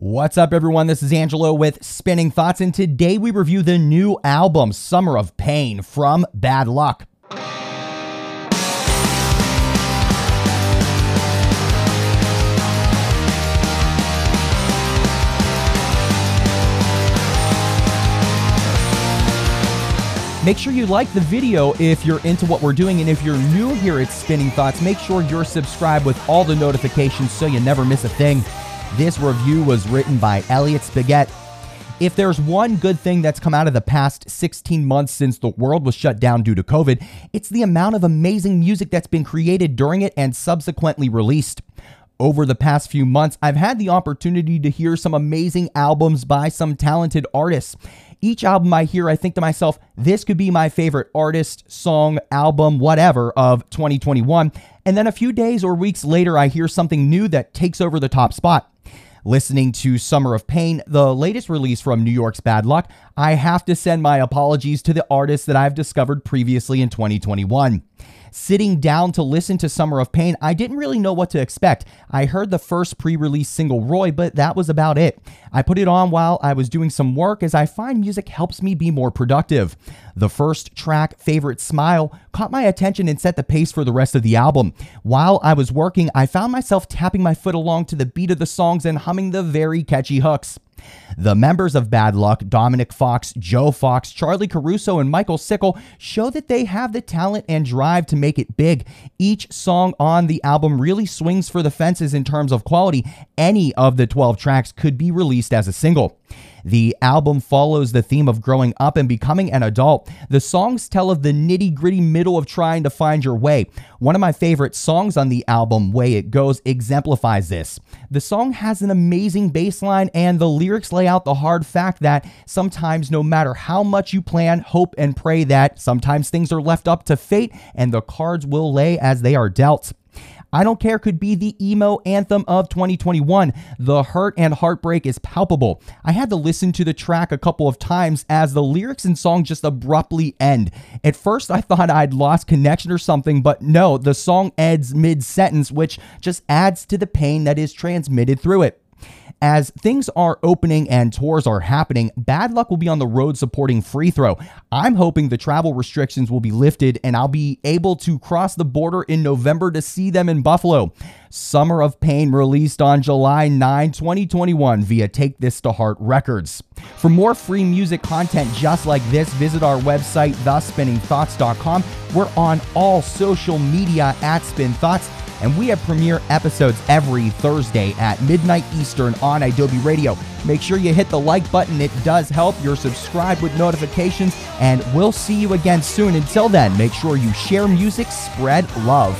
What's up, everyone? This is Angelo with Spinning Thoughts, and today we review the new album, Summer of Pain, from Bad Luck. Make sure you like the video if you're into what we're doing, and if you're new here at Spinning Thoughts, make sure you're subscribed with all the notifications so you never miss a thing. This review was written by Elliot Spagett. If there's one good thing that's come out of the past 16 months since the world was shut down due to COVID, it's the amount of amazing music that's been created during it and subsequently released. Over the past few months, I've had the opportunity to hear some amazing albums by some talented artists. Each album I hear, I think to myself, this could be my favorite artist, song, album, whatever of 2021. And then a few days or weeks later, I hear something new that takes over the top spot. Listening to Summer of Pain, the latest release from New York's Bad Luck, I have to send my apologies to the artists that I've discovered previously in 2021 sitting down to listen to Summer of Pain, I didn't really know what to expect. I heard the first pre release single Roy, but that was about it. I put it on while I was doing some work as I find music helps me be more productive. The first track, Favorite Smile, caught my attention and set the pace for the rest of the album. While I was working, I found myself tapping my foot along to the beat of the songs and humming the very catchy hooks. The members of Bad Luck, Dominic Fox, Joe Fox, Charlie Caruso, and Michael Sickle, show that they have the talent and drive to make it big. Each song on the album really swings for the fences in terms of quality. Any of the 12 tracks could be released as a single. The album follows the theme of growing up and becoming an adult. The songs tell of the nitty gritty middle of trying to find your way. One of my favorite songs on the album, Way It Goes, exemplifies this. The song has an amazing bass line, and the lyrics lay out the hard fact that sometimes, no matter how much you plan, hope, and pray, that sometimes things are left up to fate and the cards will lay as they are dealt. I Don't Care could be the emo anthem of 2021. The hurt and heartbreak is palpable. I had to listen to the track a couple of times as the lyrics and song just abruptly end. At first, I thought I'd lost connection or something, but no, the song ends mid sentence, which just adds to the pain that is transmitted through it. As things are opening and tours are happening, Bad Luck will be on the road supporting Free Throw. I'm hoping the travel restrictions will be lifted and I'll be able to cross the border in November to see them in Buffalo. Summer of Pain released on July 9, 2021 via Take This to Heart Records. For more free music content just like this, visit our website, thespinningthoughts.com. We're on all social media at Spin Thoughts and we have premiere episodes every Thursday at midnight Eastern on Adobe Radio. Make sure you hit the like button, it does help. You're subscribed with notifications, and we'll see you again soon. Until then, make sure you share music, spread love.